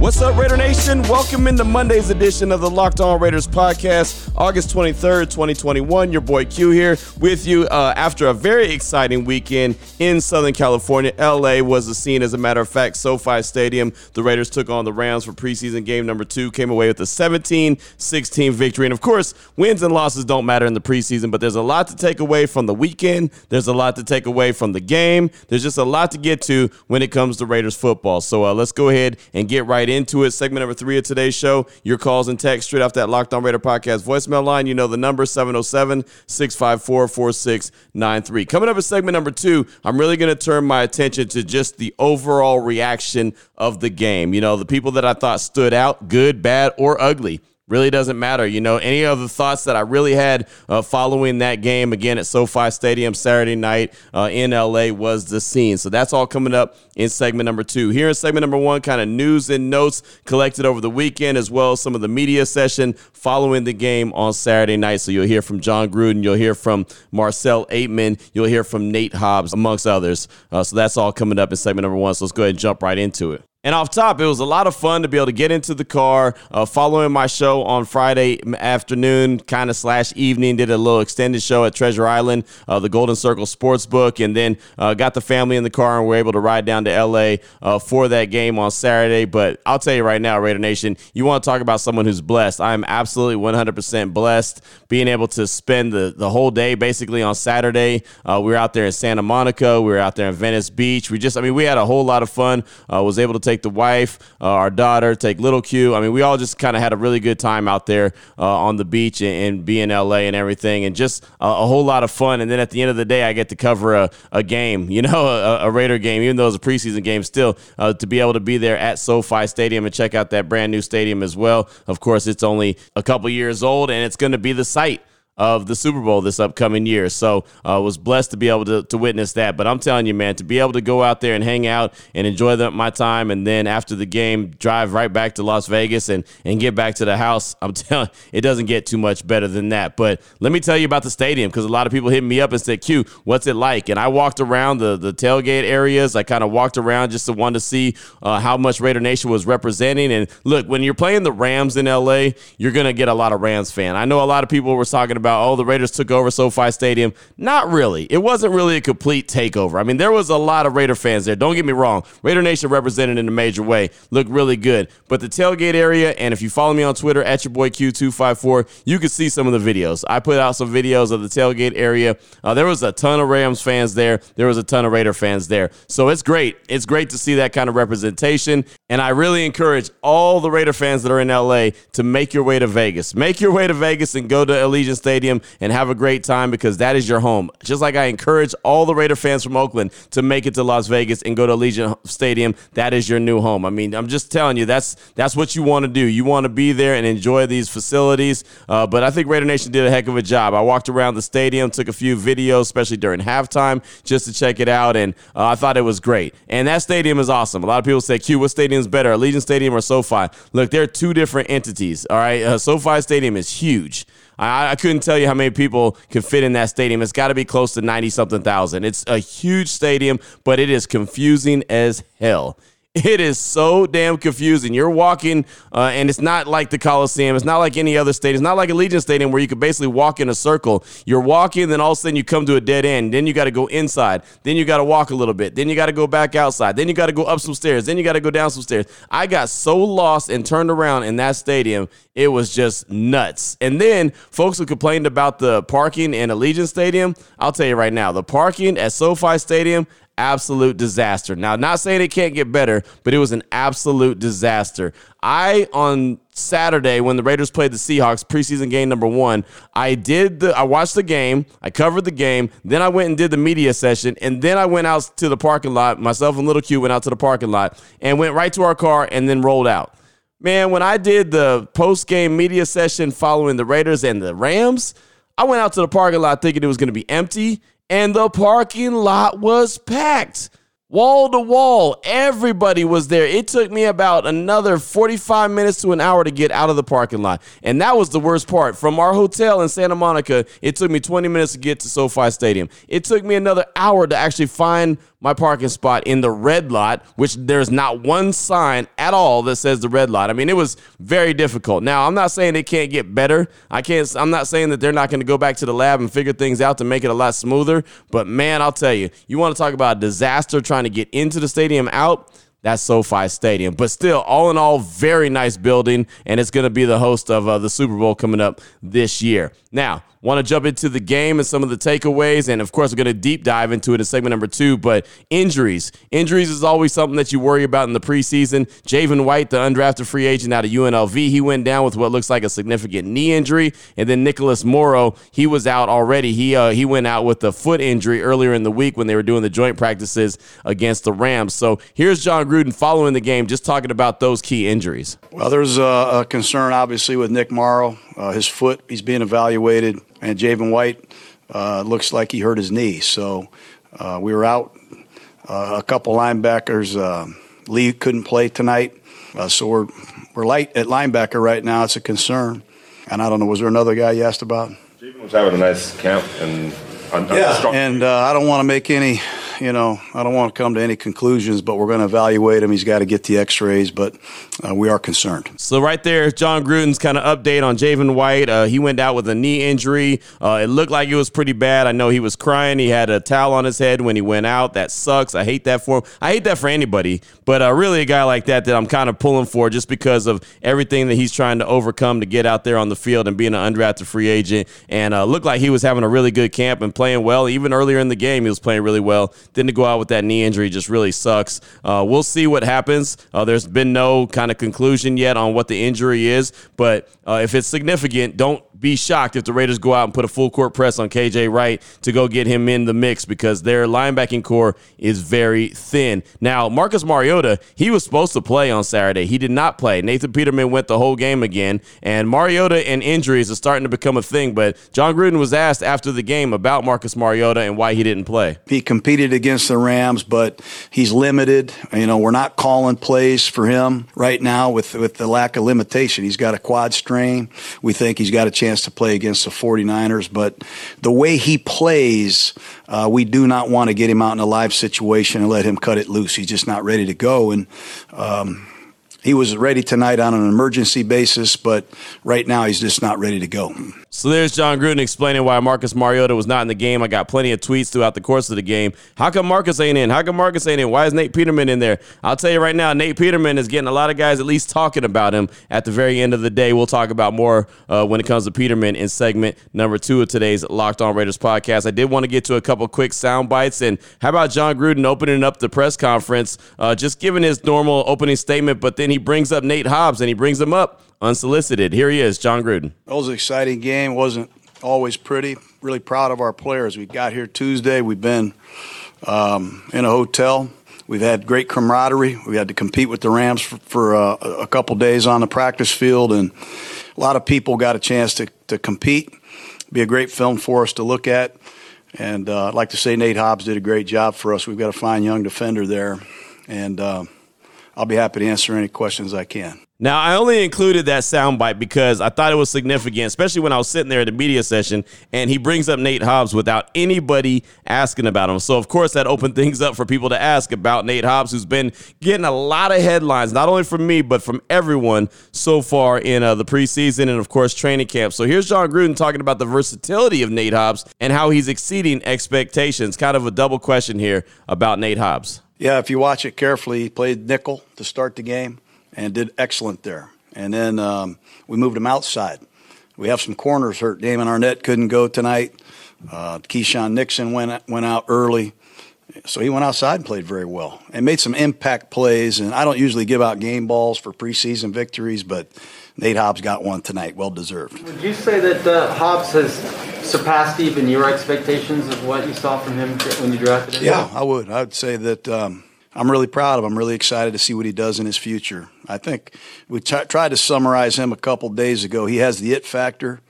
What's up, Raider Nation? Welcome into Monday's edition of the Locked On Raiders podcast, August 23rd, 2021. Your boy Q here with you uh, after a very exciting weekend in Southern California. LA was the scene, as a matter of fact. SoFi Stadium, the Raiders took on the Rams for preseason game number two, came away with a 17 16 victory. And of course, wins and losses don't matter in the preseason, but there's a lot to take away from the weekend. There's a lot to take away from the game. There's just a lot to get to when it comes to Raiders football. So uh, let's go ahead and get right into it. Segment number three of today's show. Your calls and text straight off that Locked On Raider podcast voicemail line. You know the number 707 654 4693. Coming up in segment number two, I'm really going to turn my attention to just the overall reaction of the game. You know, the people that I thought stood out, good, bad, or ugly. Really doesn't matter. You know, any of the thoughts that I really had uh, following that game again at SoFi Stadium Saturday night uh, in LA was the scene. So that's all coming up in segment number two. Here in segment number one, kind of news and notes collected over the weekend, as well as some of the media session following the game on Saturday night. So you'll hear from Jon Gruden, you'll hear from Marcel Ateman, you'll hear from Nate Hobbs, amongst others. Uh, so that's all coming up in segment number one. So let's go ahead and jump right into it. And off top, it was a lot of fun to be able to get into the car, uh, following my show on Friday afternoon, kind of slash evening. Did a little extended show at Treasure Island, uh, the Golden Circle Sportsbook, and then uh, got the family in the car and were able to ride down to LA uh, for that game on Saturday. But I'll tell you right now, Raider Nation, you want to talk about someone who's blessed. I am absolutely 100% blessed being able to spend the, the whole day basically on Saturday. Uh, we were out there in Santa Monica, we were out there in Venice Beach. We just, I mean, we had a whole lot of fun. Uh, was able to take the wife, uh, our daughter, take little Q. I mean, we all just kind of had a really good time out there uh, on the beach and, and be in LA and everything, and just a, a whole lot of fun. And then at the end of the day, I get to cover a, a game, you know, a, a Raider game, even though it's a preseason game, still uh, to be able to be there at SoFi Stadium and check out that brand new stadium as well. Of course, it's only a couple years old, and it's going to be the site of the Super Bowl this upcoming year. So uh, was blessed to be able to, to witness that. But I'm telling you, man, to be able to go out there and hang out and enjoy the, my time, and then after the game, drive right back to Las Vegas and and get back to the house. I'm telling, it doesn't get too much better than that. But let me tell you about the stadium because a lot of people hit me up and said, "Q, what's it like?" And I walked around the the tailgate areas. I kind of walked around just to want to see uh, how much Raider Nation was representing. And look, when you're playing the Rams in LA, you're gonna get a lot of Rams fan. I know a lot of people were talking about, oh, the Raiders took over SoFi Stadium. Not really. It wasn't really a complete takeover. I mean, there was a lot of Raider fans there. Don't get me wrong. Raider Nation represented in a major way. Looked really good. But the tailgate area, and if you follow me on Twitter at your boy Q254, you can see some of the videos. I put out some videos of the tailgate area. Uh, there was a ton of Rams fans there. There was a ton of Raider fans there. So it's great. It's great to see that kind of representation. And I really encourage all the Raider fans that are in LA to make your way to Vegas. Make your way to Vegas and go to Allegiant Stadium and have a great time because that is your home. Just like I encourage all the Raider fans from Oakland to make it to Las Vegas and go to Allegiant Stadium, that is your new home. I mean, I'm just telling you, that's that's what you want to do. You want to be there and enjoy these facilities. Uh, but I think Raider Nation did a heck of a job. I walked around the stadium, took a few videos, especially during halftime, just to check it out, and uh, I thought it was great. And that stadium is awesome. A lot of people say, "Q, what stadium is better, Allegiant Stadium or SoFi?" Look, they're two different entities. All right, uh, SoFi Stadium is huge. I, I couldn't tell you how many people could fit in that stadium. It's got to be close to 90 something thousand. It's a huge stadium, but it is confusing as hell. It is so damn confusing. You're walking, uh, and it's not like the Coliseum. It's not like any other stadium. It's not like Allegiant Stadium where you could basically walk in a circle. You're walking, then all of a sudden you come to a dead end. Then you got to go inside. Then you got to walk a little bit. Then you got to go back outside. Then you got to go up some stairs. Then you got to go down some stairs. I got so lost and turned around in that stadium. It was just nuts. And then folks who complained about the parking in Allegiant Stadium, I'll tell you right now, the parking at SoFi Stadium, absolute disaster. Now, not saying it can't get better, but it was an absolute disaster. I on Saturday when the Raiders played the Seahawks preseason game number 1, I did the I watched the game, I covered the game, then I went and did the media session and then I went out to the parking lot. Myself and Little Q went out to the parking lot and went right to our car and then rolled out. Man, when I did the post game media session following the Raiders and the Rams, I went out to the parking lot thinking it was going to be empty, and the parking lot was packed wall to wall. Everybody was there. It took me about another 45 minutes to an hour to get out of the parking lot. And that was the worst part. From our hotel in Santa Monica, it took me 20 minutes to get to SoFi Stadium. It took me another hour to actually find my parking spot in the red lot, which there's not one sign at all that says the red lot. I mean, it was very difficult. Now, I'm not saying it can't get better. I can't I'm not saying that they're not going to go back to the lab and figure things out to make it a lot smoother, but man, I'll tell you, you want to talk about disaster trying to get into the stadium out? That's SoFi Stadium. But still, all in all, very nice building, and it's going to be the host of uh, the Super Bowl coming up this year. Now, want to jump into the game and some of the takeaways. And of course, we're going to deep dive into it in segment number two. But injuries. Injuries is always something that you worry about in the preseason. Javin White, the undrafted free agent out of UNLV, he went down with what looks like a significant knee injury. And then Nicholas Morrow, he was out already. He, uh, he went out with a foot injury earlier in the week when they were doing the joint practices against the Rams. So here's Jon Gruden following the game, just talking about those key injuries. Well, there's a, a concern, obviously, with Nick Morrow. Uh, his foot, he's being evaluated and Javin White uh, looks like he hurt his knee. So uh, we were out. Uh, a couple linebackers. Uh, Lee couldn't play tonight, uh, so we're we're light at linebacker right now. It's a concern. And I don't know. Was there another guy you asked about? Javin was having a nice camp and. yeah, and uh, I don't want to make any you know, I don't want to come to any conclusions, but we're going to evaluate him. He's got to get the X-rays, but uh, we are concerned. So right there, Jon Gruden's kind of update on Javin White. Uh, he went out with a knee injury. Uh, it looked like it was pretty bad. I know he was crying. He had a towel on his head when he went out. That sucks. I hate that for him. I hate that for anybody, but uh, really a guy like that that I'm kind of pulling for just because of everything that he's trying to overcome to get out there on the field and being an undrafted free agent. And uh, looked like he was having a really good camp and playing well. Even earlier in the game, he was playing really well. Then to go out with that knee injury just really sucks. Uh, we'll see what happens. Uh, there's been no kind of conclusion yet on what the injury is, but uh, if it's significant, don't be shocked if the Raiders go out and put a full court press on KJ Wright to go get him in the mix because their linebacking corps is very thin. Now, Marcus Mariota, he was supposed to play on Saturday. He did not play. Nathan Peterman went the whole game again, and Mariota and injuries are starting to become a thing. But Jon Gruden was asked after the game about Marcus Mariota and why he didn't play. He competed against the Rams, but he's limited. You know, we're not calling plays for him right now with, with the lack of limitation. He's got a quad strain. We think he's got a chance chance to play against the 49ers, but the way he plays, uh, we do not want to get him out in a live situation and let him cut it loose. He's just not ready to go. And, um, he was ready tonight on an emergency basis, but right now he's just not ready to go. So there's Jon Gruden explaining why Marcus Mariota was not in the game. I got plenty of tweets throughout the course of the game. How come Marcus ain't in? How come Marcus ain't in? Why is Nate Peterman in there? I'll tell you right now, Nate Peterman is getting a lot of guys at least talking about him at the very end of the day. We'll talk about more uh, when it comes to Peterman in segment number two of today's Locked On Raiders podcast. I did want to get to a couple quick sound bites. And how about Jon Gruden opening up the press conference, uh, just giving his normal opening statement, but then he brings up Nate Hobbs and he brings him up unsolicited. Here he is, Jon Gruden. It was an exciting game. wasn't always pretty. Really proud of our players. We got here Tuesday. We've been um, in a hotel. We've had great camaraderie. We had to compete with the Rams for, for uh, a couple days on the practice field, and a lot of people got a chance to, to compete. Be a great film for us to look at. And uh, I'd like to say Nate Hobbs did a great job for us. We've got a fine young defender there, and uh, I'll be happy to answer any questions I can. Now, I only included that soundbite because I thought it was significant, especially when I was sitting there at the media session and he brings up Nate Hobbs without anybody asking about him. So, of course, that opened things up for people to ask about Nate Hobbs, who's been getting a lot of headlines, not only from me, but from everyone so far in uh, the preseason and, of course, training camp. So, here's Jon Gruden talking about the versatility of Nate Hobbs and how he's exceeding expectations. Kind of a double question here about Nate Hobbs. Yeah, if you watch it carefully, he played nickel to start the game and did excellent there. And then um, we moved him outside. We have some corners hurt. Damon Arnette couldn't go tonight. Uh, Keisean Nixon went went out early, so he went outside and played very well and made some impact plays. And I don't usually give out game balls for preseason victories, but Nate Hobbs got one tonight, well deserved. Would you say that uh, Hobbs has surpassed even your expectations of what you saw from him when you drafted him? Yeah, I would. I would say that um, I'm really proud of him. I'm really excited to see what he does in his future. I think we t- tried to summarize him a couple days ago. He has the it factor.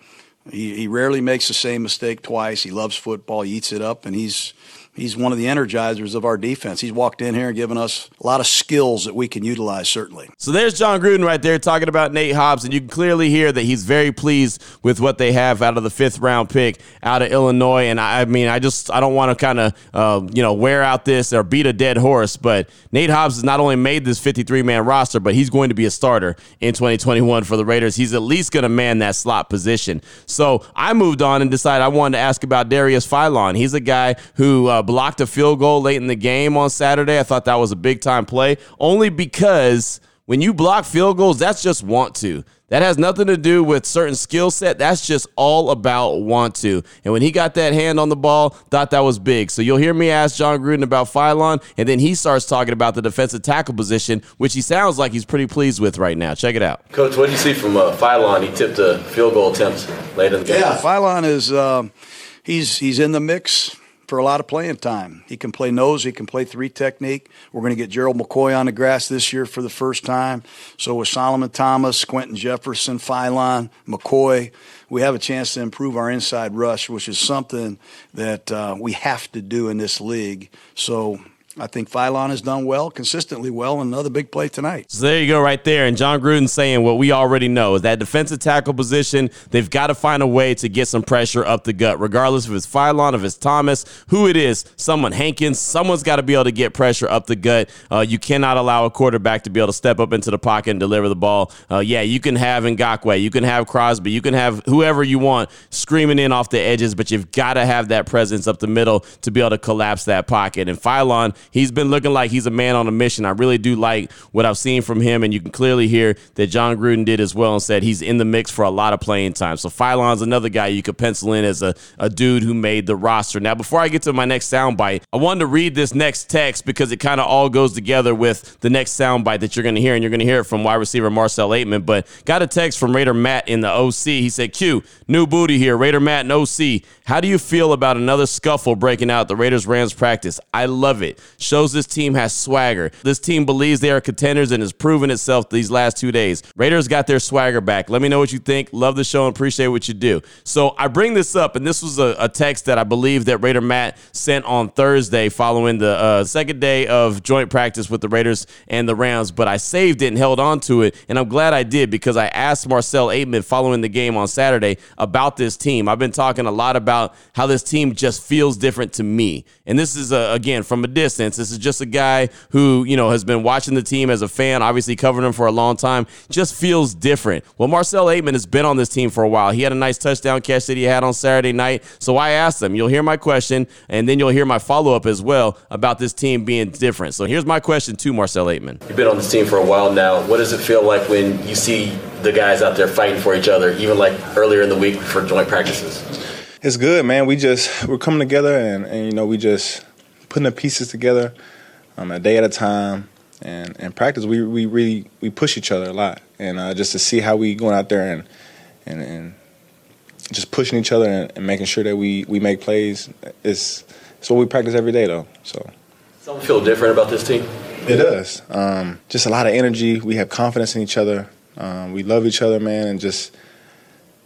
He, he rarely makes the same mistake twice. He loves football. He eats it up, and he's he's one of the energizers of our defense. He's walked in here and given us a lot of skills that we can utilize, certainly. So there's Jon Gruden right there talking about Nate Hobbs, and you can clearly hear that he's very pleased with what they have out of the fifth round pick out of Illinois. And I, mean, I just I don't want to kind of uh, you know wear out this or beat a dead horse, but Nate Hobbs has not only made this 53 man roster, but he's going to be a starter in 2021 for the Raiders. He's at least going to man that slot position. So I moved on and decided I wanted to ask about Darius Philon. He's a guy who uh, blocked a field goal late in the game on Saturday. I thought that was a big time play, only because when you block field goals, that's just want to. That has nothing to do with certain skill set. That's just all about want to. And when he got that hand on the ball, thought that was big. So you'll hear me ask Jon Gruden about Philon, and then he starts talking about the defensive tackle position, which he sounds like he's pretty pleased with right now. Check it out. Coach, what do you see from uh, Philon? He tipped a field goal attempt late in the game. Yeah, Philon is uh, he's he's in the mix for a lot of playing time. He can play nose, he can play three technique. We're going to get Gerald McCoy on the grass this year for the first time. So with Solomon Thomas, Quinton Jefferson, Philon, McCoy, we have a chance to improve our inside rush, which is something that uh, we have to do in this league. So I think Philon has done well, consistently well, and another big play tonight. So there you go, right there. And Jon Gruden saying what we already know is that defensive tackle position, they've got to find a way to get some pressure up the gut, regardless if it's Philon, if it's Thomas, who it is, someone Hankins, someone's got to be able to get pressure up the gut. Uh, you cannot allow a quarterback to be able to step up into the pocket and deliver the ball. Uh, yeah, you can have Ngakoue, you can have Crosby, you can have whoever you want screaming in off the edges, but you've got to have that presence up the middle to be able to collapse that pocket. And Philon, he's been looking like he's a man on a mission. I really do like what I've seen from him, and you can clearly hear that Jon Gruden did as well and said he's in the mix for a lot of playing time. So Philon's another guy you could pencil in as a, a dude who made the roster. Now, before I get to my next soundbite, I wanted to read this next text because it kind of all goes together with the next soundbite that you're going to hear, and you're going to hear it from wide receiver Marcel Ateman. But got a text from Raider Matt in the OC. He said, Q, new booty here. Raider Matt and OC. How do you feel about another scuffle breaking out the Raiders Rams practice? I love it. Shows this team has swagger. This team believes they are contenders and has proven itself these last two days. Raiders got their swagger back. Let me know what you think. Love the show and appreciate what you do. So I bring this up, and this was a, a text that I believe that Raider Matt sent on Thursday following the uh, second day of joint practice with the Raiders and the Rams. But I saved it and held on to it, and I'm glad I did because I asked Marcel Ateman following the game on Saturday about this team. I've been talking a lot about how this team just feels different to me. And this is, a, again, from a distance. This is just a guy who, you know, has been watching the team as a fan, obviously covering them for a long time, just feels different. Well, Marcel Ateman has been on this team for a while. He had a nice touchdown catch that he had on Saturday night. So I asked him, you'll hear my question, and then you'll hear my follow up as well about this team being different. So here's my question to Marcel Ateman. You've been on this team for a while now. What does it feel like when you see the guys out there fighting for each other, even like earlier in the week for joint practices? It's good, man. We just we're coming together, and, and you know we just putting the pieces together, um, a day at a time. And in practice, we we really we push each other a lot, and uh, just to see how we going out there and and, and just pushing each other and, and, making sure that we we make plays. It's it's what we practice every day, though. So. Something feel different about this team? It does. Um, just a lot of energy. We have confidence in each other. Um, we love each other, man, and just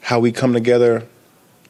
how we come together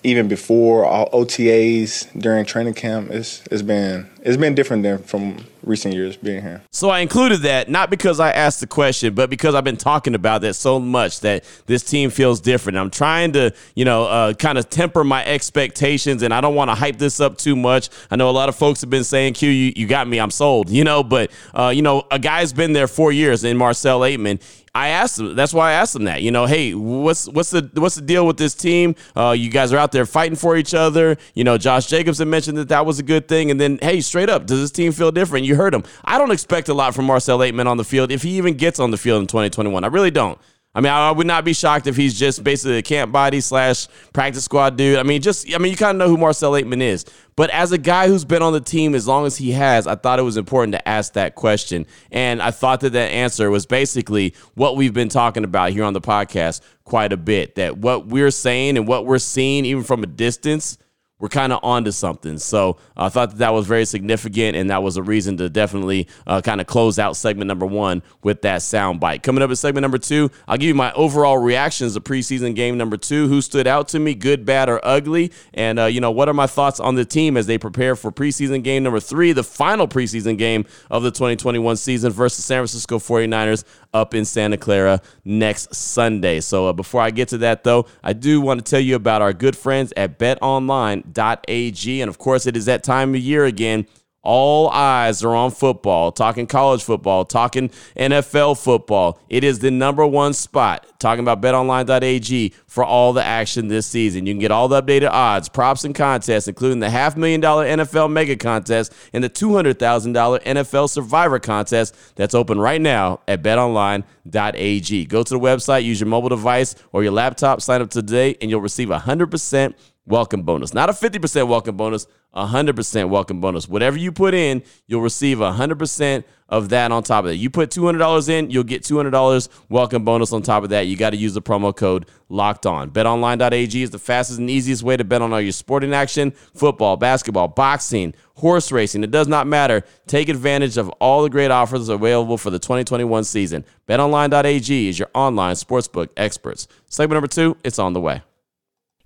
even before all OTAs during training camp, it's it's been it's been different than from recent years being here. So I included that not because I asked the question, but because I've been talking about that so much that this team feels different. I'm trying to you know uh, kind of temper my expectations, and I don't want to hype this up too much. I know a lot of folks have been saying, "Q, you, you got me, I'm sold," you know, but uh, you know a guy's been there four years in Marcel Ateman. I asked him. That's why I asked him that. You know, hey, what's what's the what's the deal with this team? Uh, you guys are out there fighting for each other. You know, Josh Jacobs had mentioned that that was a good thing. And then, hey, straight up, does this team feel different? You heard him. I don't expect a lot from Marcel Ateman on the field if he even gets on the field in 2021. I really don't. I mean, I would not be shocked if he's just basically a camp body slash practice squad dude. I mean, just I mean, you kind of know who Marcel Ateman is. But as a guy who's been on the team as long as he has, I thought it was important to ask that question, and I thought that that answer was basically what we've been talking about here on the podcast quite a bit. That what we're saying and what we're seeing, even from a distance, we're kind of onto something. So I thought that, that was very significant, and that was a reason to definitely uh, kind of close out segment number one with that sound bite. Coming up at segment number two, I'll give you my overall reactions to preseason game number two. Who stood out to me, good, bad, or ugly? And, uh, you know, what are my thoughts on the team as they prepare for preseason game number three, the final preseason game of the 2021 season versus San Francisco 49ers up in Santa Clara next Sunday. So uh, before I get to that, though, I do want to tell you about our good friends at betonline.ag. And of course, it is that time of year again all eyes are on football, talking college football, talking NFL football. It is the number one spot, talking about betonline.ag for all the action this season. You can get all the updated odds, props, and contests, including the half million dollar NFL mega contest and the $200,000 NFL survivor contest that's open right now at betonline.ag. Go to the website, use your mobile device or your laptop, sign up today, and you'll receive a 100% welcome bonus. Not a 50% welcome bonus, a 100% welcome bonus. Whatever you put in, you'll receive a 100% of that on top of that. You put $200 in, you'll get $200 welcome bonus on top of that. You got to use the promo code locked on. BetOnline.ag is the fastest and easiest way to bet on all your sporting action football, basketball, boxing, horse racing. It does not matter. Take advantage of all the great offers available for the 2021 season. BetOnline.ag is your online sportsbook experts. Segment number two, it's on the way.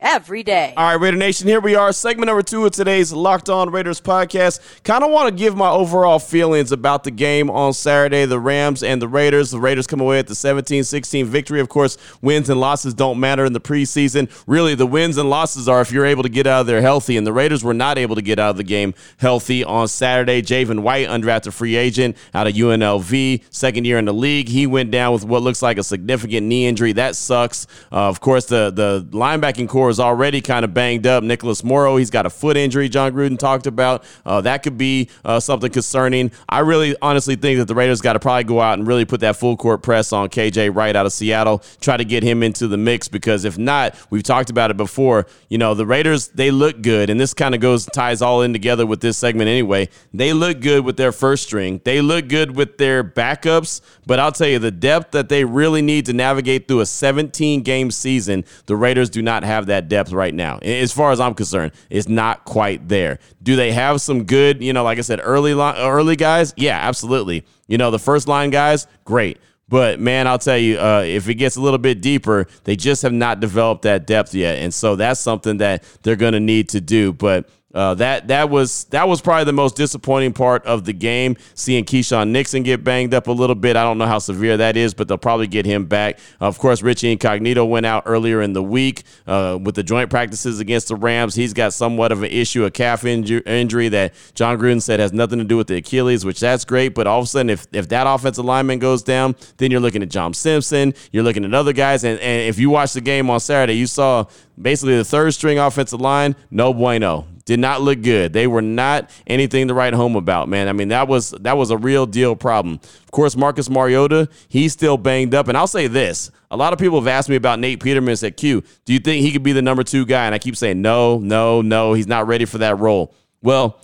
every day. All right, Raider Nation, here we are. Segment number two of today's Locked On Raiders podcast. Kind of want to give my overall feelings about the game on Saturday, the Rams and the Raiders. The Raiders come away at the 17 16 victory. Of course, wins and losses don't matter in the preseason. Really, the wins and losses are if you're able to get out of there healthy, and the Raiders were not able to get out of the game healthy on Saturday. Javin White, undrafted free agent out of UNLV, second year in the league. He went down with what looks like a significant knee injury. That sucks. Uh, of course, the, the linebacking core is already kind of banged up. Nicholas Morrow, he's got a foot injury. Jon Gruden talked about uh, that could be uh, something concerning. I really honestly think that the Raiders got to probably go out and really put that full court press on KJ Wright out of Seattle, try to get him into the mix because if not, we've talked about it before. You know, the Raiders they look good, and this kind of goes ties all in together with this segment anyway. They look good with their first string. They look good with their backups, but I'll tell you the depth that they really need to navigate through a 17 game season, the Raiders do not have that that depth right now. As far as I'm concerned, it's not quite there. Do they have some good, you know, like I said, early line, early guys? Yeah, absolutely. You know, the first line guys, great. But man, I'll tell you, uh, if it gets a little bit deeper, they just have not developed that depth yet, and so that's something that they're going to need to do. But uh, that that was that was probably the most disappointing part of the game. Seeing Keisean Nixon get banged up a little bit. I don't know how severe that is, but they'll probably get him back. Of course, Richie Incognito went out earlier in the week uh, with the joint practices against the Rams. He's got somewhat of an issue, a calf inju- injury that Jon Gruden said has nothing to do with the Achilles, which that's great. But all of a sudden, if if that offensive lineman goes down, then you're looking at John Simpson. You're looking at other guys, and, and if you watch the game on Saturday, you saw basically the third string offensive line, no bueno did not look good. They were not anything to write home about, man. I mean, that was that was a real deal problem. Of course, Marcus Mariota, he's still banged up. And I'll say this. A lot of people have asked me about Nate Peterman at Q. Do you think he could be the number two guy? And I keep saying no, no, no. He's not ready for that role. Well,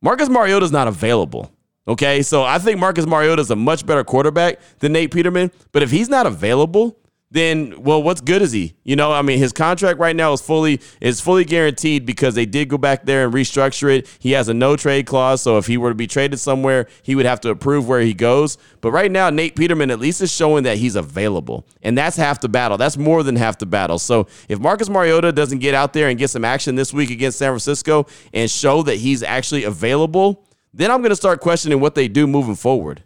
Marcus Mariota is not available. Okay, so I think Marcus Mariota is a much better quarterback than Nate Peterman. But if he's not available, then well what's good is he? You know i mean his contract right now is fully is fully guaranteed because they did go back there and restructure it. He has a no trade clause so if he were to be traded somewhere he would have to approve where he goes. But right now nate peterman at least is showing that he's available and that's half the battle. That's more than half the battle. So if marcus mariota doesn't get out there and get some action this week against san francisco and show that he's actually available then i'm going to start questioning what they do moving forward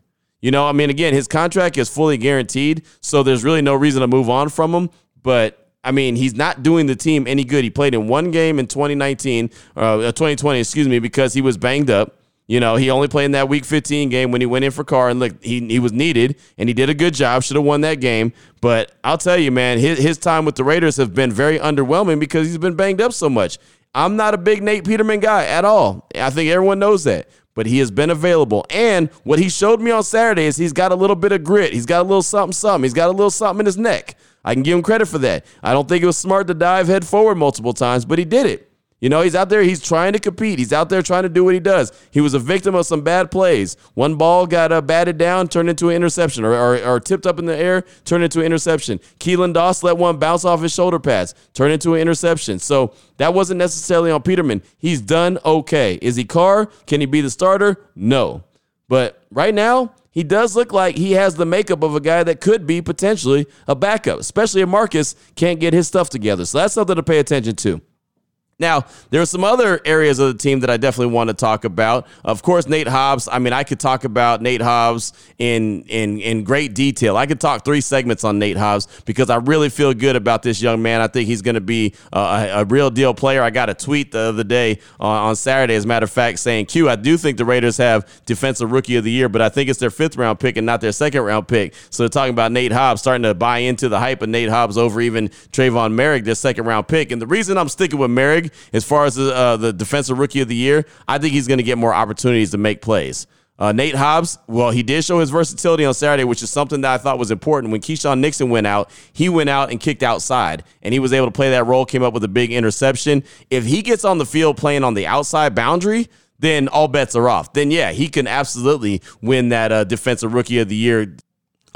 you know, I mean, again, his contract is fully guaranteed, so there's really no reason to move on from him. But I mean, he's not doing the team any good. He played in one game in 2019, uh, 2020, excuse me, because he was banged up. You know, he only played in that Week 15 game when he went in for Carr, and look, he he was needed, and he did a good job. Should have won that game, but I'll tell you, man, his his time with the Raiders have been very underwhelming because he's been banged up so much. I'm not a big Nate Peterman guy at all. I think everyone knows that but he has been available. And what he showed me on Saturday is he's got a little bit of grit. He's got a little something, something. He's got a little something in his neck. I can give him credit for that. I don't think it was smart to dive head forward multiple times, but he did it. You know, he's out there, he's trying to compete. He's out there trying to do what he does. He was a victim of some bad plays. One ball got uh, batted down, turned into an interception, or, or, or, tipped up in the air, turned into an interception. Keelan Doss let one bounce off his shoulder pads, turned into an interception. So that wasn't necessarily on Peterman. He's done okay. Is he Carr? Can he be the starter? No. But right now, he does look like he has the makeup of a guy that could be potentially a backup, especially if Marcus can't get his stuff together. So that's something to pay attention to. Now, there are some other areas of the team that I definitely want to talk about. Of course, Nate Hobbs. I mean, I could talk about Nate Hobbs in in in great detail. I could talk three segments on Nate Hobbs because I really feel good about this young man. I think he's going to be a, a, real deal player. I got a tweet the other day on, on Saturday, as a matter of fact, saying, "Q, I do think the Raiders have defensive rookie of the year, but I think it's their fifth round pick and not their second round pick." So they're talking about Nate Hobbs starting to buy into the hype of Nate Hobbs over even Tre'von Moehrig, their second round pick. And the reason I'm sticking with As far as the, uh, the defensive rookie of the year, I think he's going to get more opportunities to make plays. Uh, Nate Hobbs, well, he did show his versatility on Saturday, which is something that I thought was important. When Keisean Nixon went out, he went out and kicked outside, and he was able to play that role, came up with a big interception. If he gets on the field playing on the outside boundary, then all bets are off. Then, yeah, he can absolutely win that uh, Defensive Rookie of the Year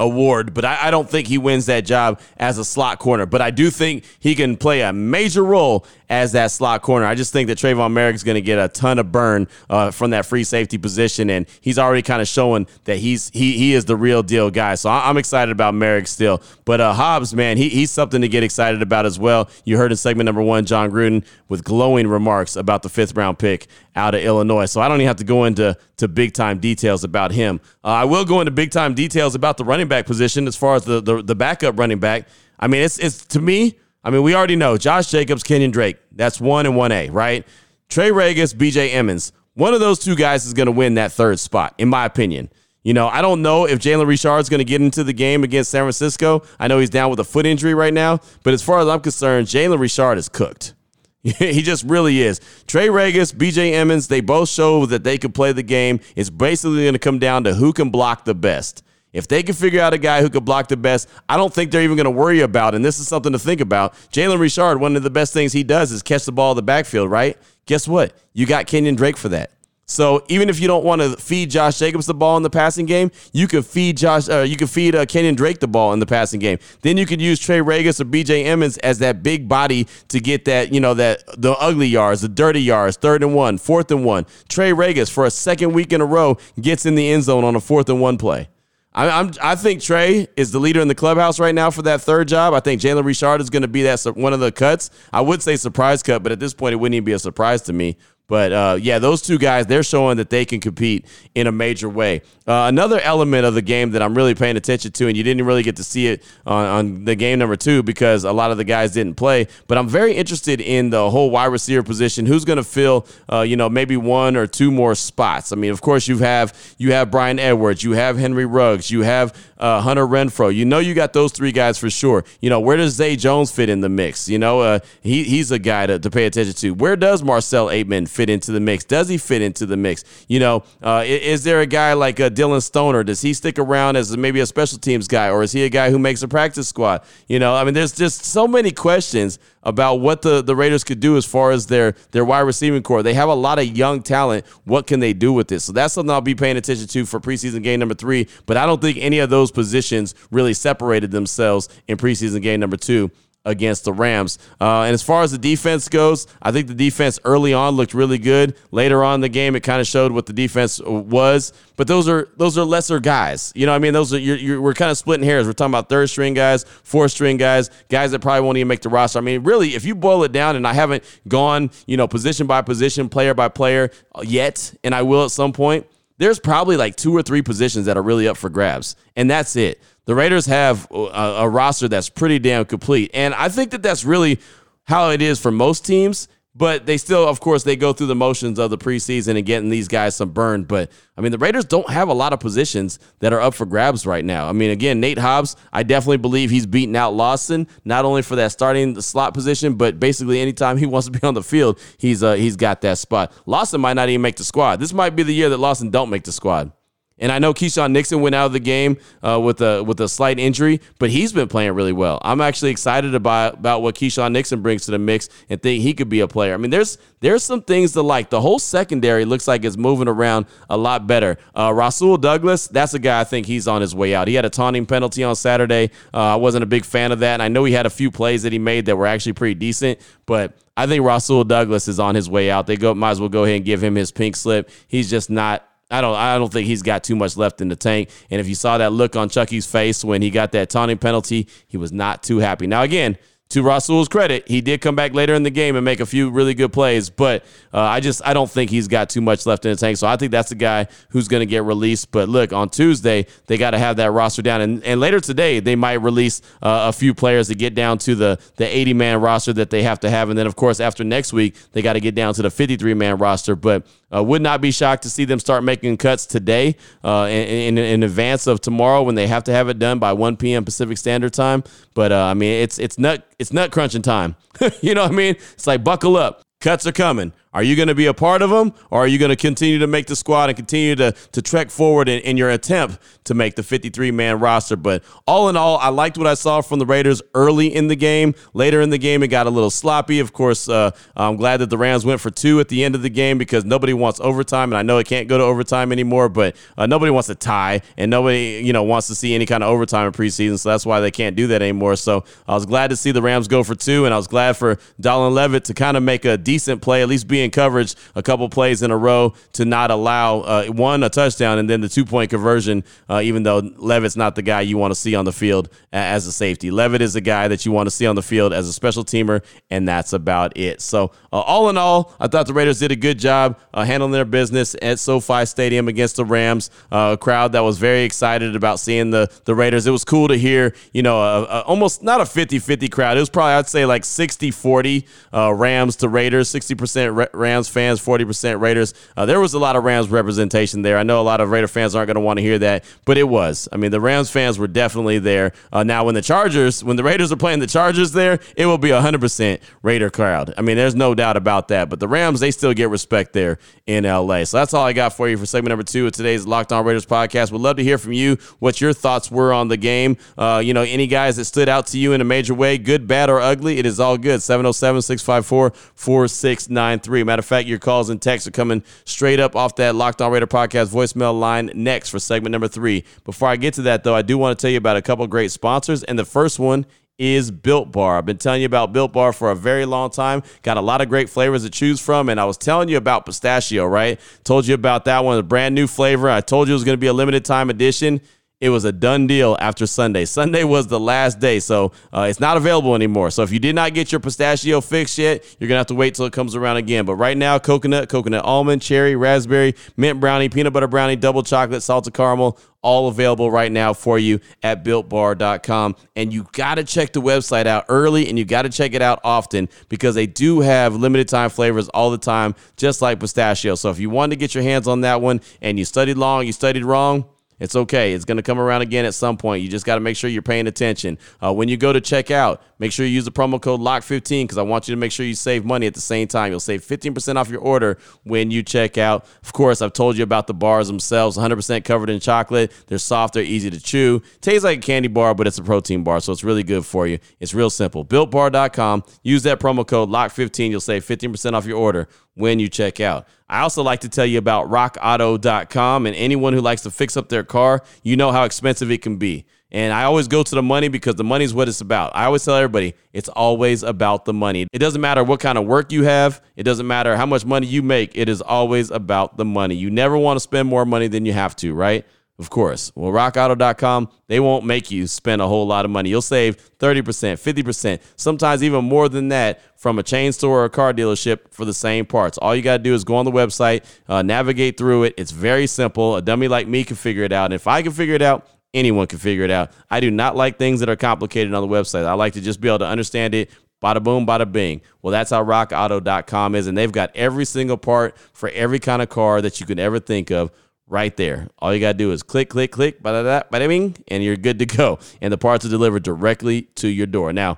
award, but I, I, don't think he wins that job as a slot corner. But I do think he can play a major role as that slot corner. I just think that Tre'von Moehrig is going to get a ton of burn uh, from that free safety position, and he's already kind of showing that he's he he is the real deal guy. So I, am excited about Moehrig still. But uh, Hobbs, man, he, he's something to get excited about as well. You heard in segment number one, Jon Gruden with glowing remarks about the fifth round pick out of Illinois. So I don't even have to go into to big time details about him. Uh, I will go into big time details about the running back position as far as the, the, the backup running back. I mean, it's it's to me. I mean, we already know Josh Jacobs, Kenyon Drake. That's one and one A, right? Trey Ragas, B.J. Emmons. One of those two guys is going to win that third spot, in my opinion. You know, I don't know if Jalen Richard is going to get into the game against San Francisco. I know he's down with a foot injury right now, but as far as I'm concerned, Jalen Richard is cooked. he just really is. Trey Ragas, BJ Emmons, they both show that they could play the game. It's basically going to come down to who can block the best. If they can figure out a guy who could block the best, I don't think they're even going to worry about. And this is something to think about. Jalen Richard, one of the best things he does is catch the ball in the backfield, right? Guess what? You got Kenyon Drake for that. So even if you don't want to feed Josh Jacobs the ball in the passing game, you can feed Josh, uh, you can feed uh, Kenyon Drake the ball in the passing game. Then you could use Trey Ragas or B.J. Emmons as that big body to get that, you know, that the ugly yards, the dirty yards, third and one, fourth and one. Trey Ragas for a second week in a row gets in the end zone on a fourth and one play. I, I'm, I think Trey is the leader in the clubhouse right now for that third job. I think Jalen Richard is going to be that one of the cuts. I would say surprise cut, but at this point, it wouldn't even be a surprise to me. But uh, yeah, those two guys, they're showing that they can compete in a major way. Uh, another element of the game that I'm really paying attention to, and you didn't really get to see it on, on, the game number two because a lot of the guys didn't play, but I'm very interested in the whole wide receiver position. Who's going to fill, uh, you know, maybe one or two more spots? I mean, of course, you have you have Bryan Edwards, you have Henry Ruggs, you have uh, Hunter Renfrow. You know, you got those three guys for sure. You know, where does Zay Jones fit in the mix? You know, uh, he, he's a guy to, to pay attention to. Where does Marcell Ateman fit? Fit into the mix? Does he fit into the mix? You know, uh, is, there a guy like uh, Dillon Stoner? Does he stick around as maybe a special teams guy, or is he a guy who makes a practice squad? You know, I mean, there's just so many questions about what the, the Raiders could do as far as their their wide receiving corps. They have a lot of young talent. What can they do with this? So that's something I'll be paying attention to for preseason game number three. But I don't think any of those positions really separated themselves in preseason game number two against the Rams. Uh, and as far as the defense goes, I think the defense early on looked really good. Later on in the game, it kind of showed what the defense was. But those are those are lesser guys. You know, I mean, those are you're, you're, we're kind of splitting hairs. We're talking about third string guys, fourth string guys, guys that probably won't even make the roster. I mean, really, if you boil it down, and I haven't gone, you know, position by position, player by player yet, and I will at some point. There's probably like two or three positions that are really up for grabs, and that's it the Raiders have a, a roster that's pretty damn complete. And I think that that's really how it is for most teams. But they still, of course, they go through the motions of the preseason and getting these guys some burn. But I mean, the Raiders don't have a lot of positions that are up for grabs right now. I mean, again, Nate Hobbs, I definitely believe he's beating out Lawson, not only for that starting slot position, but basically anytime he wants to be on the field, he's uh, he's got that spot. Lawson might not even make the squad. This might be the year that Lawson don't make the squad. And I know Keisean Nixon went out of the game uh, with a with a slight injury, but he's been playing really well. I'm actually excited about about what Keisean Nixon brings to the mix and think he could be a player. I mean, there's there's some things to like. The whole secondary looks like it's moving around a lot better. Uh, Rasul Douglas, that's a guy I think he's on his way out. He had a taunting penalty on Saturday. Uh, I wasn't a big fan of that, and I know he had a few plays that he made that were actually pretty decent, but I think Rasul Douglas is on his way out. They go might as well go ahead and give him his pink slip. He's just not I don't I don't think he's got too much left in the tank. And if you saw that look on Chucky's face when he got that taunting penalty, he was not too happy. Now again, to Rasul's credit, he did come back later in the game and make a few really good plays, but uh, I just I don't think he's got too much left in the tank. So I think that's the guy who's going to get released. But look, on Tuesday they got to have that roster down, and, and later today they might release uh, a few players to get down to the the 80 man roster that they have to have, and then of course after next week they got to get down to the 53 man roster. But uh, would not be shocked to see them start making cuts today uh, in, in, in, advance of tomorrow when they have to have it done by 1 p.m. Pacific Standard Time. But uh, I mean, it's it's nut it's nut crunching time. you know what I mean? It's like buckle up. Cuts are coming. Are you going to be a part of them, or are you going to continue to make the squad and continue to to trek forward in, in your attempt to make the 53 man roster? But all in all, I liked what I saw from the Raiders early in the game. Later in the game, it got a little sloppy. Of course, uh, I'm glad that the Rams went for two at the end of the game because nobody wants overtime, and I know it can't go to overtime anymore. But uh, nobody wants to tie, and nobody you know wants to see any kind of overtime in preseason, so that's why they can't do that anymore. So I was glad to see the Rams go for two, and I was glad for Dallin Leavitt to kind of make a decent play, at least be in coverage a couple plays in a row to not allow uh, one a touchdown and then the two point conversion. Uh, even though Leavitt's not the guy you want to see on the field as a safety, Leavitt is the guy that you want to see on the field as a special teamer, and that's about it. So uh, all in all, I thought the Raiders did a good job uh, handling their business at SoFi Stadium against the Rams. Uh, a crowd that was very excited about seeing the the Raiders. It was cool to hear, you know, a, a, almost not a 50-50 crowd. It was probably I'd say like 60-40 uh, Rams to Raiders, 60% Rams fans, 40% Raiders. Uh, there was a lot of Rams representation there. I know a lot of Raider fans aren't going to want to hear that, but it was. I mean, the Rams fans were definitely there. Uh, now, when the Chargers, when the Raiders are playing the Chargers there, it will be 100% Raider crowd. I mean, there's no doubt about that. But the Rams, they still get respect there in LA. So that's all I got for you for segment number two of today's Locked On Raiders podcast. Would love to hear from you what your thoughts were on the game. Uh, you know, any guys that stood out to you in a major way, good, bad, or ugly, it is all good. 707 654 4693. Matter of fact, your calls and texts are coming straight up off that Locked On Raider podcast voicemail line next for segment number three. Before I get to that, though, I do want to tell you about a couple great sponsors. And the first one is Built Bar. I've been telling you about Built Bar for a very long time. Got a lot of great flavors to choose from. And I was telling you about pistachio, right? Told you about that one, a brand new flavor. I told you it was going to be a limited time edition it was a done deal after Sunday. Sunday was the last day, so uh, it's not available anymore. So if you did not get your pistachio fix yet, you're gonna have to wait till it comes around again. But right now, coconut, coconut almond, cherry, raspberry, mint brownie, peanut butter brownie, double chocolate, salted caramel, all available right now for you at builtbar.com. And you got to check the website out early and you got to check it out often because they do have limited time flavors all the time, just like pistachio. So if you want to get your hands on that one and you studied long, you studied wrong, it's okay. It's going to come around again at some point. You just got to make sure you're paying attention. Uh, when you go to check out, make sure you use the promo code LOCK15 because I want you to make sure you save money at the same time. You'll save 15% off your order when you check out. Of course, I've told you about the bars themselves 100% covered in chocolate. They're soft, they're easy to chew. Tastes like a candy bar, but it's a protein bar, so it's really good for you. It's real simple. BuiltBar.com. Use that promo code LOCK15. You'll save 15% off your order when you check out. I also like to tell you about rockauto.com and anyone who likes to fix up their car, you know how expensive it can be. And I always go to the money because the money is what it's about. I always tell everybody it's always about the money. It doesn't matter what kind of work you have, it doesn't matter how much money you make. It is always about the money. You never want to spend more money than you have to, right? Of course. Well, rockauto.com, they won't make you spend a whole lot of money. You'll save 30%, 50%, sometimes even more than that from a chain store or a car dealership for the same parts. All you got to do is go on the website, uh, navigate through it. It's very simple. A dummy like me can figure it out. And if I can figure it out, anyone can figure it out. I do not like things that are complicated on the website. I like to just be able to understand it. Bada boom, bada bing. Well, that's how rockauto.com is. And they've got every single part for every kind of car that you could ever think of right there. All you got to do is click, click, click, bada bada bing, and you're good to go. And the parts are delivered directly to your door. Now,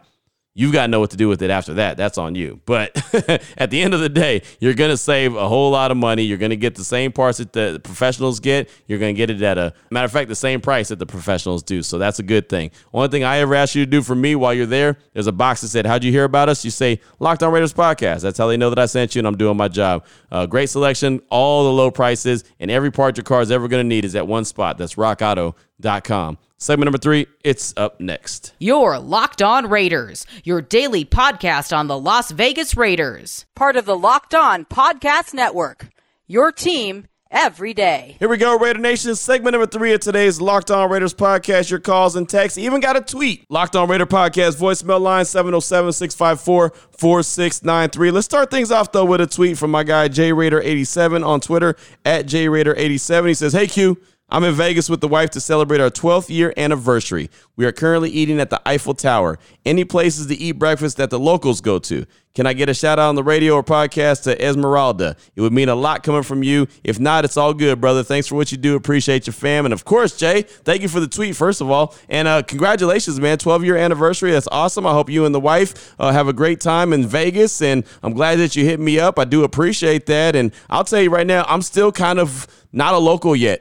You've got to know what to do with it after that. That's on you. But at the end of the day, you're going to save a whole lot of money. You're going to get the same parts that the professionals get. You're going to get it at a matter of fact, the same price that the professionals do. So that's a good thing. Only thing I ever ask you to do for me while you're there, there's a box that said, How'd you hear about us? You say, Locked on Raiders Podcast. That's how they know that I sent you and I'm doing my job. Uh, great selection, all the low prices, and every part your car is ever going to need is at one spot. That's rockauto.com. Segment number three, it's up next. Your Locked On Raiders, your daily podcast on the Las Vegas Raiders. Part of the Locked On Podcast Network. Your team every day. Here we go, Raider Nation. Segment number three of today's Locked On Raiders podcast. Your calls and texts. Even got a tweet. Locked On Raider podcast voicemail line 707 654 4693. Let's start things off, though, with a tweet from my guy, JRaider87 on Twitter at JRaider87. He says, Hey, Q. I'm in Vegas with the wife to celebrate our 12th year anniversary. We are currently eating at the Eiffel Tower. Any places to eat breakfast that the locals go to? Can I get a shout out on the radio or podcast to Esmeralda? It would mean a lot coming from you. If not, it's all good, brother. Thanks for what you do. Appreciate your fam. And of course, Jay, thank you for the tweet, first of all. And uh, congratulations, man. 12 year anniversary. That's awesome. I hope you and the wife uh, have a great time in Vegas. And I'm glad that you hit me up. I do appreciate that. And I'll tell you right now, I'm still kind of not a local yet.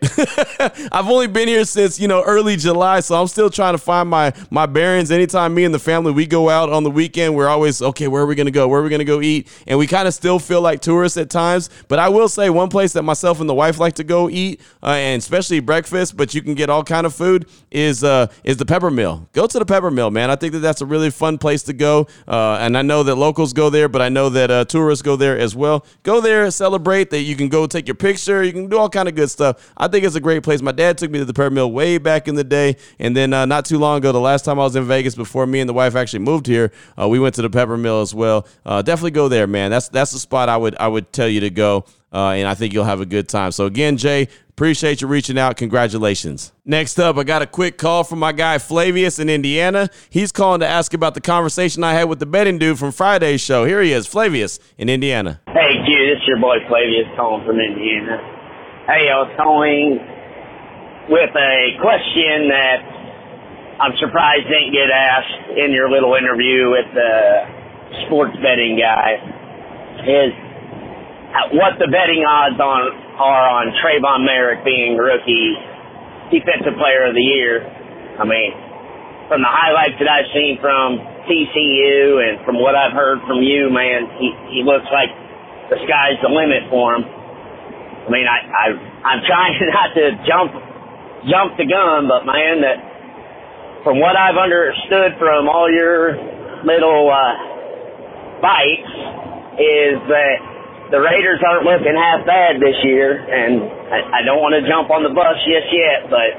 I've only been here since, you know, early July, so I'm still trying to find my my bearings. Anytime me and the family we go out on the weekend, we're always okay, where are we to go? Where are we to go eat? And we kind of still feel like tourists at times, but I will say one place that myself and the wife like to go eat, uh, and especially breakfast, but you can get all kind of food is uh is the Peppermill. Go to the Peppermill, man. I think that that's a really fun place to go. Uh, and I know that locals go there, but I know that uh, tourists go there as well. Go there, celebrate that you can go take your picture, you can do all kind of good stuff. I think it's a great place. My dad took me to the Peppermill way back in the day, and then uh, not too long ago, the last time I was in Vegas before me and the wife actually moved here, uh, we went to the Peppermill as well. Uh, definitely go there, man. That's that's the spot I would I would tell you to go, uh, and I think you'll have a good time. So again, Jay, appreciate you reaching out. Congratulations. Next up, I got a quick call from my guy Flavius in Indiana. He's calling to ask about the conversation I had with the betting dude from Friday's show. Here he is, Flavius in Indiana. Hey, dude, it's your boy Flavius calling from Indiana. Hey, I was calling with a question that I'm surprised didn't get asked in your little interview with the sports betting guy. Is what the betting odds on are on Tre'von Moehrig being rookie defensive player of the year. I mean, from the highlights that I've seen from TCU and from what I've heard from you, man, he, he looks like the sky's the limit for him. I mean, I, I I'm trying not to jump jump the gun, but man, that from what I've understood from all your little uh, bites is that the Raiders aren't looking half bad this year, and I, I don't want to jump on the bus just yet, but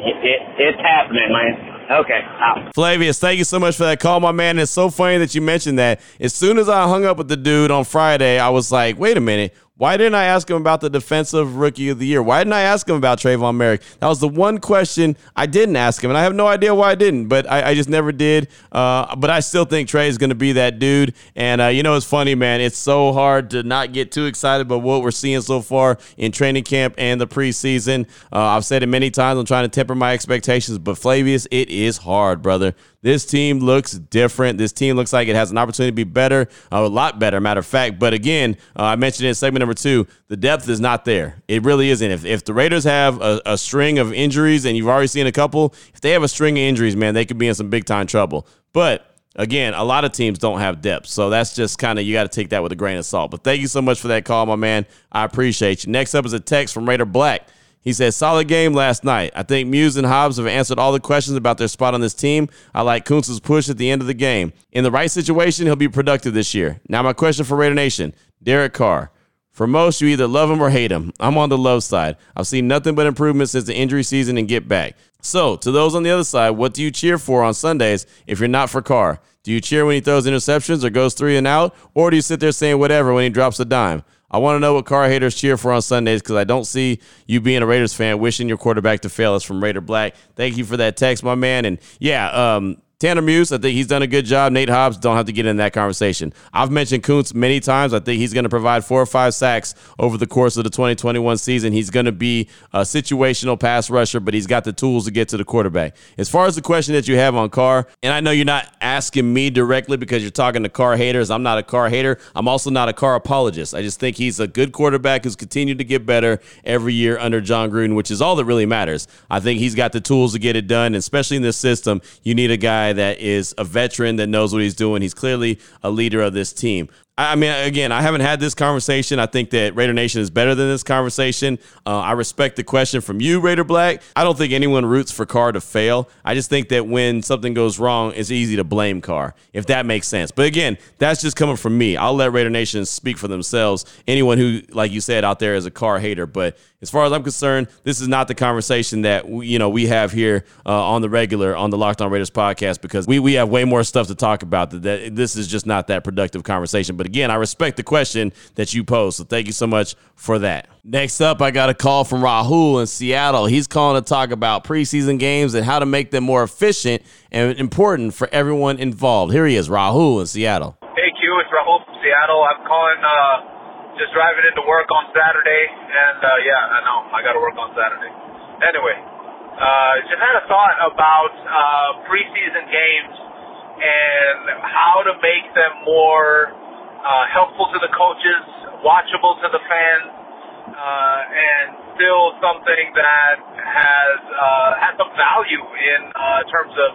it, it, it's happening, man. Okay. Out. Flavius, thank you so much for that call, my man. It's so funny that you mentioned that. As soon as I hung up with the dude on Friday, I was like, wait a minute. Why didn't I ask him about the defensive rookie of the year? Why didn't I ask him about Tre'von Moehrig? That was the one question I didn't ask him, and I have no idea why I didn't, but I, I just never did. Uh, but I still think Trey is going to be that dude. And uh, you know, it's funny, man. It's so hard to not get too excited about what we're seeing so far in training camp and the preseason. Uh, I've said it many times. I'm trying to temper my expectations, but Flavius, it is hard, brother. This team looks different. This team looks like it has an opportunity to be better, a lot better, matter of fact. But again, uh, I mentioned in segment number two, the depth is not there. It really isn't. If, if the Raiders have a, a string of injuries, and you've already seen a couple, if they have a string of injuries, man, they could be in some big time trouble. But again, a lot of teams don't have depth. So that's just kind of, you got to take that with a grain of salt. But thank you so much for that call, my man. I appreciate you. Next up is a text from Raider Black. He says, solid game last night. I think Muse and Hobbs have answered all the questions about their spot on this team. I like Koonce's push at the end of the game. In the right situation, he'll be productive this year. Now, my question for Raider Nation Derek Carr. For most, you either love him or hate him. I'm on the love side. I've seen nothing but improvement since the injury season and get back. So, to those on the other side, what do you cheer for on Sundays if you're not for Carr? Do you cheer when he throws interceptions or goes three and out, or do you sit there saying whatever when he drops a dime? I want to know what Carr haters cheer for on Sundays because I don't see you being a Raiders fan wishing your quarterback to fail. Us from Raider Black. Thank you for that text, my man. And yeah, um, Tanner Muse, I think he's done a good job. Nate Hobbs, don't have to get in that conversation. I've mentioned Koonce many times. I think he's going to provide four or five sacks over the course of the 2021 season. He's going to be a situational pass rusher, but he's got the tools to get to the quarterback. As far as the question that you have on Carr, and I know you're not asking me directly because you're talking to Carr haters. I'm not a Carr hater. I'm also not a Carr apologist. I just think he's a good quarterback who's continued to get better every year under Jon Gruden, which is all that really matters. I think he's got the tools to get it done, especially in this system. You need a guy guy that is a veteran that knows what he's doing. He's clearly a leader of this team. I mean, again, I haven't had this conversation. I think that Raider Nation is better than this conversation. Uh, I respect the question from you, Raider Black. I don't think anyone roots for Carr to fail. I just think that when something goes wrong, it's easy to blame Carr, if that makes sense. But again, that's just coming from me. I'll let Raider Nation speak for themselves. Anyone who, like you said, out there is a Carr hater. But as far as I'm concerned, this is not the conversation that we, you know we have here uh, on the regular on the Locked On Raiders podcast because we we have way more stuff to talk about. That, that this is just not that productive conversation. But but again, I respect the question that you posed. So thank you so much for that. Next up, I got a call from Rahul in Seattle. He's calling to talk about preseason games and how to make them more efficient and important for everyone involved. Here he is, Rahul in Seattle. Hey, Q, it's Rahul from Seattle. I'm calling, uh, just driving into work on Saturday, and uh, yeah, I know I got to work on Saturday. Anyway, uh, just had a thought about uh, preseason games and how to make them more uh, helpful to the coaches, watchable to the fans, uh, and still something that has uh, has some value in uh, terms of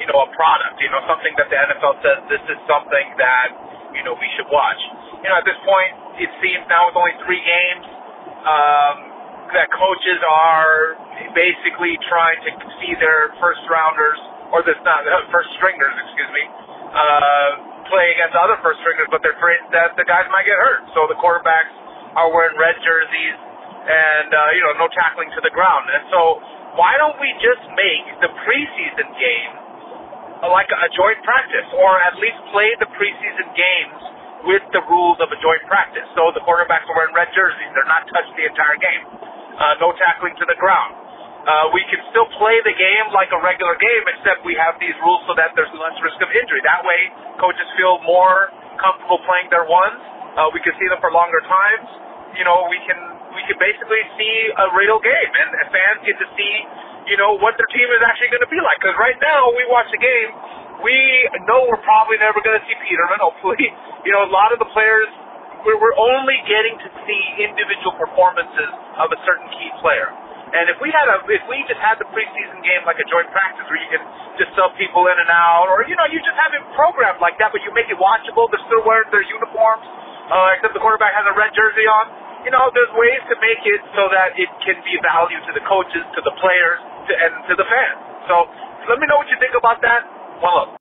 you know a product. You know something that the NFL says this is something that you know we should watch. You know at this point it seems now with only three games um, that coaches are basically trying to see their first rounders or this not uh, first stringers, excuse me. Uh, play against other first stringers, but they're afraid that the guys might get hurt. So the quarterbacks are wearing red jerseys and, uh, you know, no tackling to the ground. And so why don't we just make the preseason game like a joint practice or at least play the preseason games with the rules of a joint practice? So the quarterbacks are wearing red jerseys. They're not touched the entire game. Uh, no tackling to the ground uh, we can still play the game like a regular game, except we have these rules so that there's less risk of injury. That way, coaches feel more comfortable playing their ones. Uh, we can see them for longer times. You know, we can we can basically see a real game, and, fans get to see, you know, what their team is actually going to be like. Because right now, we watch the game, we know we're probably never going to see Peterman. Hopefully, you know, a lot of the players we're, we're only getting to see individual performances of a certain key player. And if we had a, if we just had the preseason game like a joint practice where you can just sub people in and out, or you know, you just have it programmed like that, but you make it watchable. They're still wearing their uniforms, uh, except the quarterback has a red jersey on. You know, there's ways to make it so that it can be value to the coaches, to the players, to, and to the fans. So let me know what you think about that.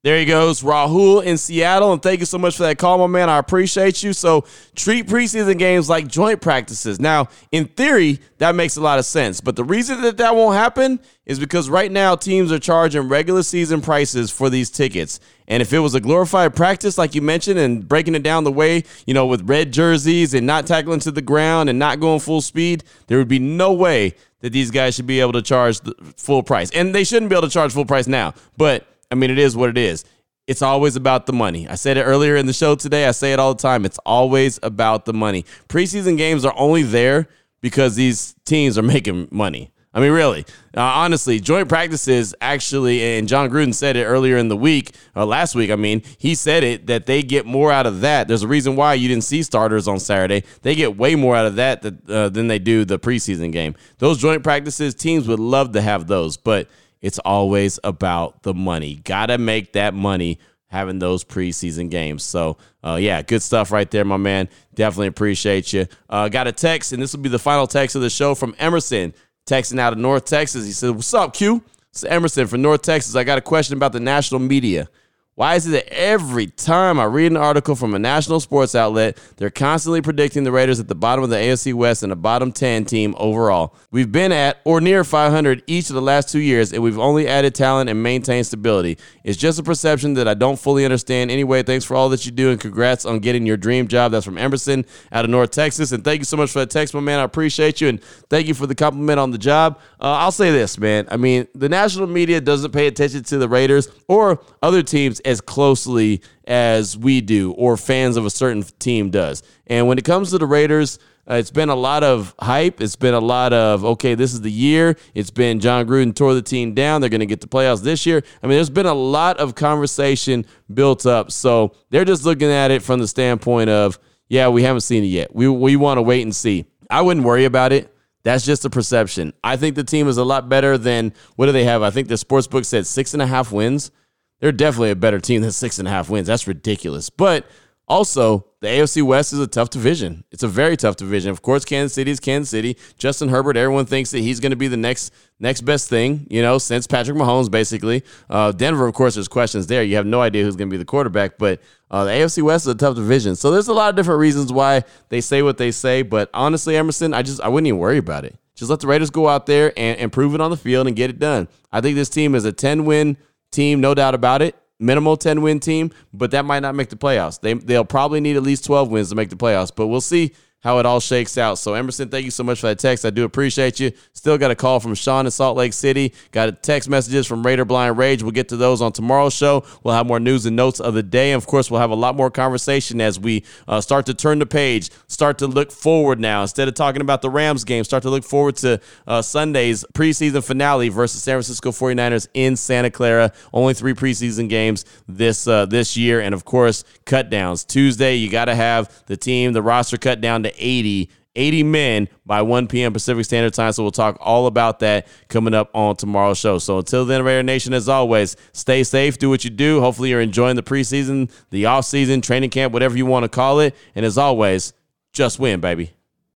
There he goes, Rahul in Seattle, and thank you so much for that call, my man. I appreciate you. So treat preseason games like joint practices. Now, in theory, that makes a lot of sense, but the reason that that won't happen is because right now teams are charging regular season prices for these tickets. And if it was a glorified practice, like you mentioned, and breaking it down the way, you know, with red jerseys and not tackling to the ground and not going full speed, there would be no way that these guys should be able to charge the full price. And they shouldn't be able to charge full price now. But I mean, it is what it is. It's always about the money. I said it earlier in the show today. I say it all the time. It's always about the money. Preseason games are only there because these teams are making money. I mean, really, uh, honestly, joint practices actually, and Jon Gruden said it earlier in the week, uh, last week. I mean, he said it that they get more out of that. There's a reason why you didn't see starters on Saturday. They get way more out of that uh, than they do the preseason game. Those joint practices, teams would love to have those, but it's always about the money. Got to make that money having those preseason games. So, uh, yeah, good stuff right there, my man. Definitely appreciate you. Uh, got a text, and this will be the final text of the show from Emerson, texting out of North Texas. He said, What's up, Q? It's Emerson from North Texas. I got a question about the national media. Why is it that every time I read an article from a national sports outlet, they're constantly predicting the Raiders at the bottom of the AFC West and a bottom 10 team overall? We've been at or near 500 each of the last two years, and we've only added talent and maintained stability. It's just a perception that I don't fully understand. Anyway, thanks for all that you do, and congrats on getting your dream job. That's from Emerson out of North Texas. And thank you so much for that text, my man. I appreciate you, and thank you for the compliment on the job. Uh, I'll say this, man. I mean, the national media doesn't pay attention to the Raiders or other teams as closely as we do or fans of a certain team does. And when it comes to the Raiders, uh, it's been a lot of hype. It's been a lot of, okay, this is the year. It's been Jon Gruden tore the team down. They're going to get the playoffs this year. I mean, there's been a lot of conversation built up. So they're just looking at it from the standpoint of, yeah, we haven't seen it yet. We, we want to wait and see. I wouldn't worry about it. That's just a perception. I think the team is a lot better than what do they have? I think the sports book said six and a half wins they're definitely a better team than six and a half wins. That's ridiculous. But also, the AFC West is a tough division. It's a very tough division. Of course, Kansas City is Kansas City. Justin Herbert, everyone thinks that he's going to be the next next best thing, you know, since Patrick Mahomes, basically. Uh, Denver, of course, there's questions there. You have no idea who's going to be the quarterback, but uh, the AFC West is a tough division. So there's a lot of different reasons why they say what they say. But honestly, Emerson, I just I wouldn't even worry about it. Just let the Raiders go out there and, and prove it on the field and get it done. I think this team is a 10 win team, no doubt about it minimal 10 win team, but that might not make the playoffs. They they'll probably need at least 12 wins to make the playoffs, but we'll see how it all shakes out. So, Emerson, thank you so much for that text. I do appreciate you. Still got a call from Sean in Salt Lake City. Got text messages from Raider Blind Rage. We'll get to those on tomorrow's show. We'll have more news and notes of the day. Of course, we'll have a lot more conversation as we uh, start to turn the page, start to look forward now. Instead of talking about the Rams game, start to look forward to uh, Sunday's preseason finale versus San Francisco 49ers in Santa Clara. Only three preseason games this uh, this year. And of course, cut downs. Tuesday, you got to have the team, the roster cut down to 80, 80 men by 1 p.m. Pacific Standard Time. So we'll talk all about that coming up on tomorrow's show. So until then, Raider Nation, as always, stay safe, do what you do. Hopefully, you're enjoying the preseason, the offseason, training camp, whatever you want to call it. And as always, just win, baby.